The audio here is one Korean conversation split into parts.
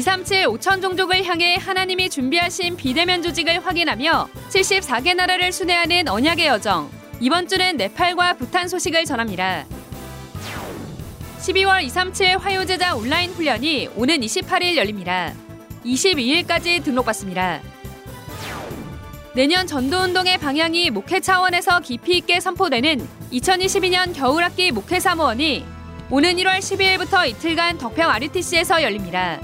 237 5천 종족을 향해 하나님이 준비하신 비대면 조직을 확인하며 74개 나라를 순회하는 언약의 여정. 이번 주는 네팔과 부탄 소식을 전합니다. 12월 237 화요제자 온라인 훈련이 오는 28일 열립니다. 22일까지 등록받습니다. 내년 전도운동의 방향이 목회 차원에서 깊이 있게 선포되는 2022년 겨울학기 목회 사무원이 오는 1월 12일부터 이틀간 덕평 RUTC에서 열립니다.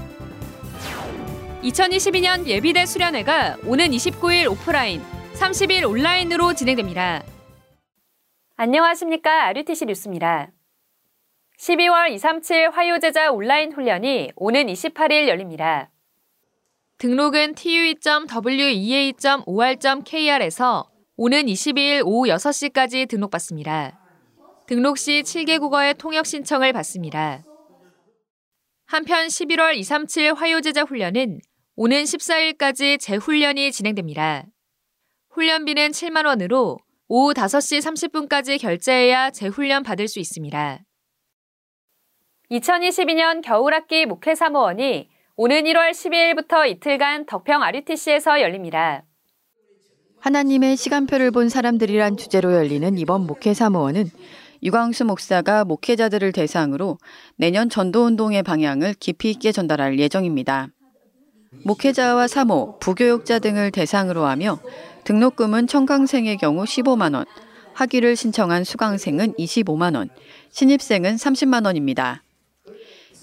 2022년 예비대 수련회가 오는 29일 오프라인, 30일 온라인으로 진행됩니다. 안녕하십니까. RUTC 뉴스입니다. 12월 237 화요제자 온라인 훈련이 오는 28일 열립니다. 등록은 tue.wea.or.kr에서 오는 22일 오후 6시까지 등록받습니다. 등록 시 7개 국어의 통역 신청을 받습니다. 한편 11월 237 화요제자 훈련은 오는 14일까지 재훈련이 진행됩니다. 훈련비는 7만 원으로 오후 5시 30분까지 결제해야 재훈련 받을 수 있습니다. 2022년 겨울학기 목회 사무원이 오는 1월 12일부터 이틀간 덕평 RUTC에서 열립니다. 하나님의 시간표를 본 사람들이란 주제로 열리는 이번 목회 사무원은 유광수 목사가 목회자들을 대상으로 내년 전도운동의 방향을 깊이 있게 전달할 예정입니다. 목회자와 사모, 부교육자 등을 대상으로 하며 등록금은 청강생의 경우 15만 원, 학위를 신청한 수강생은 25만 원, 신입생은 30만 원입니다.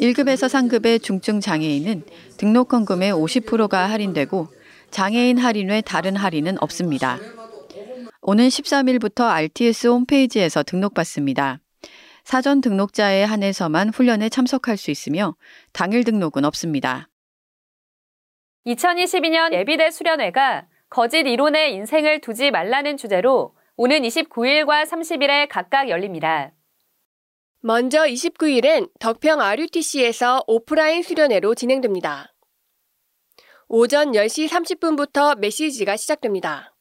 1급에서 상급의 중증 장애인은 등록헌금의 50%가 할인되고 장애인 할인 외 다른 할인은 없습니다. 오는 13일부터 RTS 홈페이지에서 등록받습니다. 사전 등록자에 한해서만 훈련에 참석할 수 있으며 당일 등록은 없습니다. 2022년 예비대 수련회가 거짓 이론에 인생을 두지 말라는 주제로 오는 29일과 30일에 각각 열립니다. 먼저 29일엔 덕평 RUTC에서 오프라인 수련회로 진행됩니다. 오전 10시 30분부터 메시지가 시작됩니다.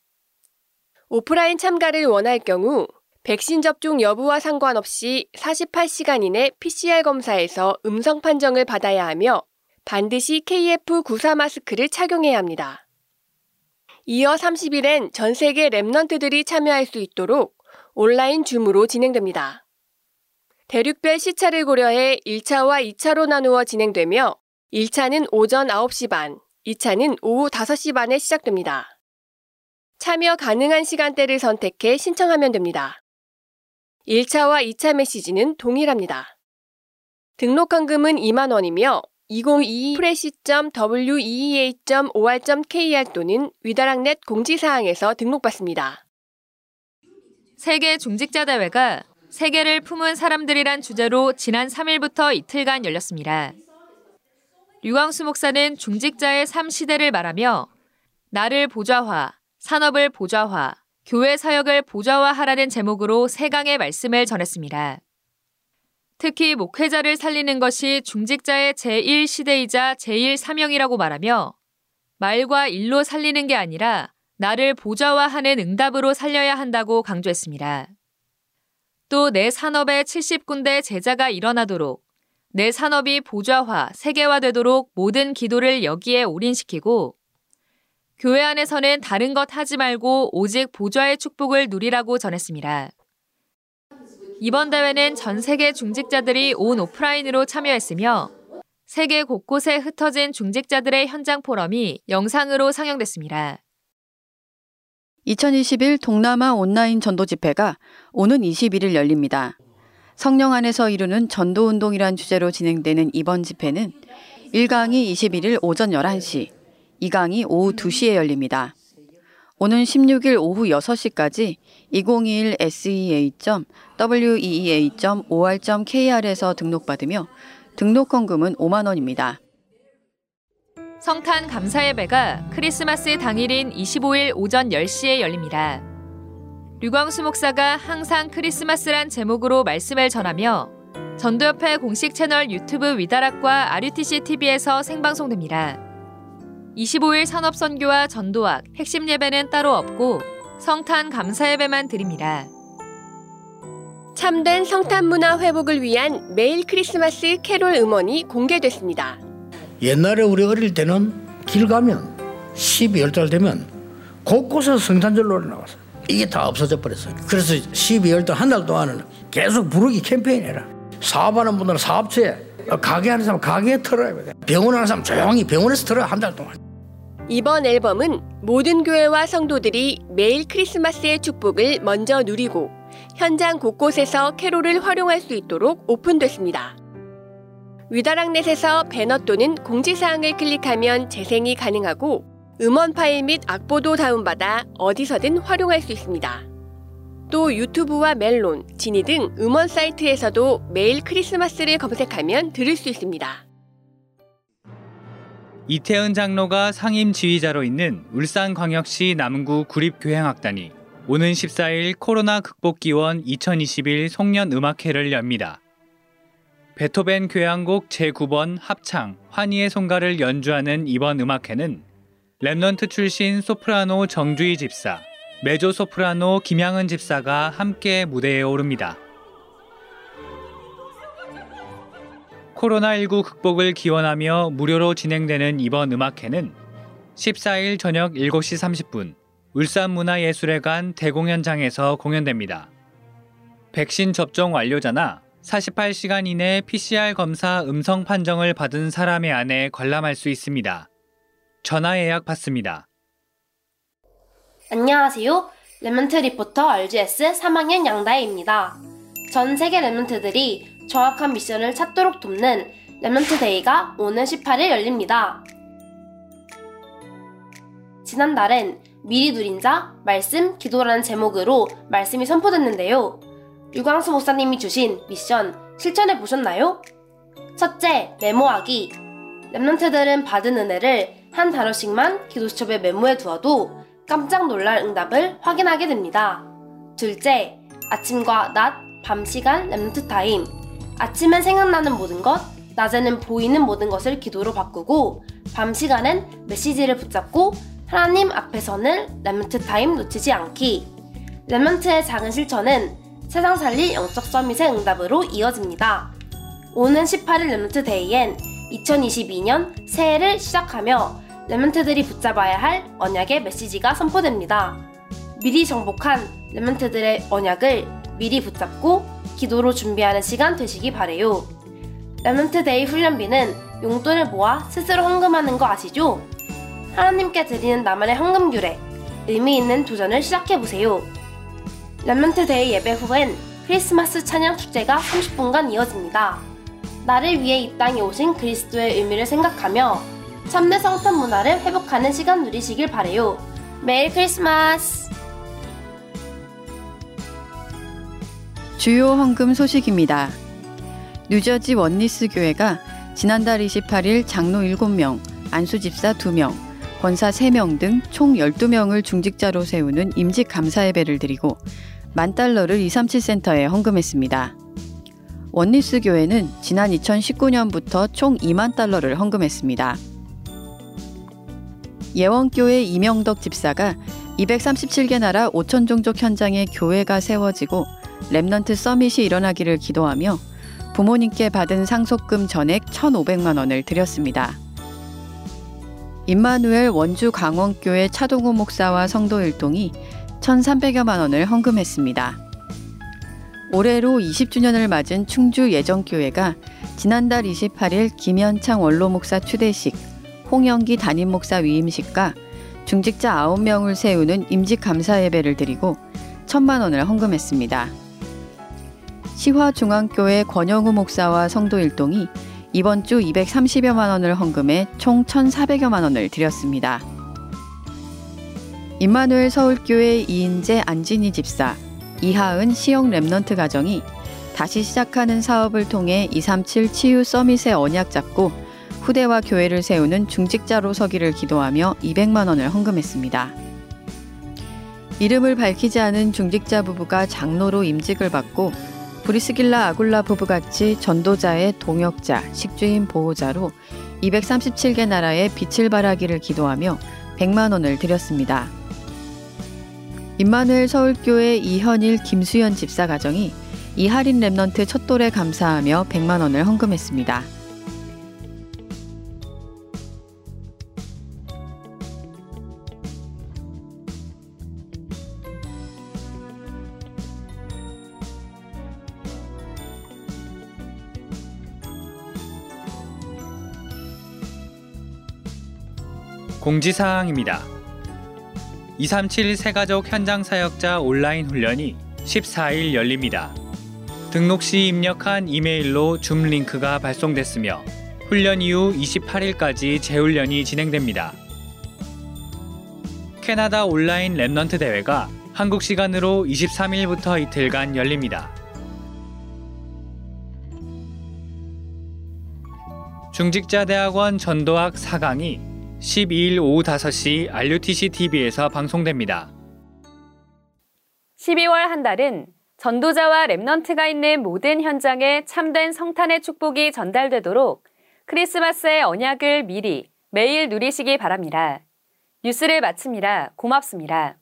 오프라인 참가를 원할 경우 백신 접종 여부와 상관없이 48시간 이내 PCR 검사에서 음성 판정을 받아야 하며 반드시 KF94 마스크를 착용해야 합니다. 이어 30일엔 전 세계 랩넌트들이 참여할 수 있도록 온라인 줌으로 진행됩니다. 대륙별 시차를 고려해 1차와 2차로 나누어 진행되며 1차는 오전 9시 반, 2차는 오후 5시 반에 시작됩니다. 참여 가능한 시간대를 선택해 신청하면 됩니다. 1차와 2차 메시지는 동일합니다. 등록 한금은 2만 원이며 2022 프레시.wea.or.kr 또는 위다락넷 공지사항에서 등록받습니다. 세계 중직자 대회가 세계를 품은 사람들이란 주제로 지난 3일부터 이틀간 열렸습니다. 류광수 목사는 중직자의 삶 시대를 말하며 나를 보좌화, 산업을 보좌화, 교회 사역을 보좌화하라는 제목으로 세강의 말씀을 전했습니다. 특히 목회자를 살리는 것이 중직자의 제1시대이자 제1사명이라고 말하며 말과 일로 살리는 게 아니라 나를 보좌화하는 응답으로 살려야 한다고 강조했습니다. 또 내 산업에 70군데 제자가 일어나도록 내 산업이 보좌화, 세계화되도록 모든 기도를 여기에 올인시키고 교회 안에서는 다른 것 하지 말고 오직 보좌의 축복을 누리라고 전했습니다. 이번 대회는 전 세계 중직자들이 온 오프라인으로 참여했으며 세계 곳곳에 흩어진 중직자들의 현장 포럼이 영상으로 상영됐습니다. 2021 동남아 온라인 전도 집회가 오는 21일 열립니다. 성령 안에서 이루는 전도 운동이란 주제로 진행되는 이번 집회는 1강이 21일 오전 11시, 2강이 오후 2시에 열립니다. 오는 16일 오후 6시까지 2021 sea.weea.or.kr에서 등록받으며 등록헌금은 5만 원입니다. 성탄 감사 예배가 크리스마스 당일인 25일 오전 10시에 열립니다. 류광수 목사가 항상 크리스마스란 제목으로 말씀을 전하며 전도협회 공식 채널 유튜브 위다락과 RUTC TV에서 생방송됩니다. 25일 산업선교와 전도학, 핵심 예배는 따로 없고 성탄 감사 예배만 드립니다. 참된 성탄 문화 회복을 위한 매일 크리스마스 캐롤 음원이 공개됐습니다. 옛날에 우리 어릴 때는 길 가면 12월 달 되면 곳곳에서 성탄절 노래 나왔어. 이게 다 없어져 버렸어요. 그래서 12월 달 한 달 동안은 계속 부르기 캠페인 해라. 사업하는 분들은 사업체에 가게 하는 사람 가게에 털어야 돼. 병원 하는 사람 조용히 병원에서 털어야 한달 동안. 이번 앨범은 모든 교회와 성도들이 매일 크리스마스의 축복을 먼저 누리고 현장 곳곳에서 캐롤을 활용할 수 있도록 오픈됐습니다. 위다락넷에서 배너 또는 공지사항을 클릭하면 재생이 가능하고 음원 파일 및 악보도 다운받아 어디서든 활용할 수 있습니다. 또 유튜브와 멜론, 지니 등 음원 사이트에서도 매일 크리스마스를 검색하면 들을 수 있습니다. 이태은 장로가 상임 지휘자로 있는 울산광역시 남구 구립교향악단이 오는 14일 코로나 극복 기원 2021 송년 음악회를 엽니다. 베토벤 교향곡 제9번 합창 환희의 송가를 연주하는 이번 음악회는 Remnant 출신 소프라노 정주희 집사, 메조 소프라노 김양은 집사가 함께 무대에 오릅니다. 코로나19 극복을 기원하며 무료로 진행되는 이번 음악회는 14일 저녁 7시 30분 울산문화예술회관 대공연장에서 공연됩니다. 백신 접종 완료자나 48시간 이내 PCR 검사 음성 판정을 받은 사람에 한해 관람할 수 있습니다. 전화 예약 받습니다. 안녕하세요. Remnant 리포터 RGS 3학년 양다혜입니다. 전 세계 Remnant들이 정확한 미션을 찾도록 돕는 Remnant Day가 오는 18일 열립니다. 지난달엔 미리 누린 자, 말씀, 기도라는 제목으로 말씀이 선포됐는데요. 유광수 목사님이 주신 미션 실천해 보셨나요? 첫째, 메모하기. Remnant들은 받은 은혜를 한 단어씩만 기도수첩에 메모해 두어도 깜짝 놀랄 응답을 확인하게 됩니다. 둘째, 아침과 낮, 밤 시간 Remnant Time. 아침엔 생각나는 모든 것, 낮에는 보이는 모든 것을 기도로 바꾸고, 밤 시간엔 메시지를 붙잡고 하나님 앞에서는 Remnant Time 놓치지 않기. Remnant의 작은 실천은 세상 살릴 영적 summit의 응답으로 이어집니다. 오는 18일 Remnant Day엔 2022년 새해를 시작하며 Remnant들이 붙잡아야 할 언약의 메시지가 선포됩니다. 미리 정복한 Remnant들의 언약을 미리 붙잡고 기도로 준비하는 시간 되시기 바래요. Remnant Day 훈련비는 용돈을 모아 스스로 헌금하는 거 아시죠? 하나님께 드리는 나만의 헌금 규례, 의미 있는 도전을 시작해보세요. Remnant Day 예배 후엔 크리스마스 찬양 축제가 30분간 이어집니다. 나를 위해 이 땅에 오신 그리스도의 의미를 생각하며 참된 성탄 문화를 회복하는 시간 누리시길 바래요. Merry Christmas! 주요 헌금 소식입니다. 뉴저지 원니스 교회가 지난달 28일 장로 7명, 안수 집사 2명, 권사 3명 등 총 12명을 중직자로 세우는 임직 감사 예배를 드리고 만 달러를 237센터에 헌금했습니다. 원니스 교회는 지난 2019년부터 총 2만 달러를 헌금했습니다. 예원교회 이명덕 집사가 237개 나라 5천 종족 현장에 교회가 세워지고 Remnant Summit이 일어나기를 기도하며 부모님께 받은 상속금 전액 1,500만 원을 드렸습니다. 임마누엘 원주 강원교회 차동호 목사와 성도 일동이 1,300여만 원을 헌금했습니다. 올해로 20주년을 맞은 충주 예정교회가 지난달 28일 김현창 원로 목사 추대식, 홍영기 담임 목사 위임식과 중직자 9명을 세우는 임직 감사 예배를 드리고 1천만 원을 헌금했습니다. 시화중앙교회 권영우 목사와 성도 일동이 이번 주 230여만 원을 헌금해 총 1,400여만 원을 드렸습니다. 임마누엘 서울교회 이인재 안진희 집사, 이하은 시영 Remnant 가정이 다시 시작하는 사업을 통해 237 치유 Summit의 언약 잡고 후대와 교회를 세우는 중직자로 서기를 기도하며 200만 원을 헌금했습니다. 이름을 밝히지 않은 중직자 부부가 장로로 임직을 받고 브리스길라 아굴라 부부같이 전도자의 동역자, 식주인 보호자로 237개 나라에 빛을 발하기를 기도하며 100만 원을 드렸습니다. 임마누엘 서울교회 이현일 김수연 집사 가정이 이할인 Remnant 첫 돌에 감사하며 100만 원을 헌금했습니다. 공지사항입니다. 237 새가족 현장 사역자 온라인 훈련이 14일 열립니다. 등록 시 입력한 이메일로 줌 링크가 발송됐으며 훈련 이후 28일까지 재훈련이 진행됩니다. 캐나다 온라인 Remnant 대회가 한국 시간으로 23일부터 이틀간 열립니다. 중직자대학원 전도학 4강이 12일 오후 5시 RUTC TV에서 방송됩니다. 12월 한 달은 전도자와 랩넌트가 있는 모든 현장에 참된 성탄의 축복이 전달되도록 크리스마스의 언약을 미리 매일 누리시기 바랍니다. 뉴스를 마칩니다. 고맙습니다.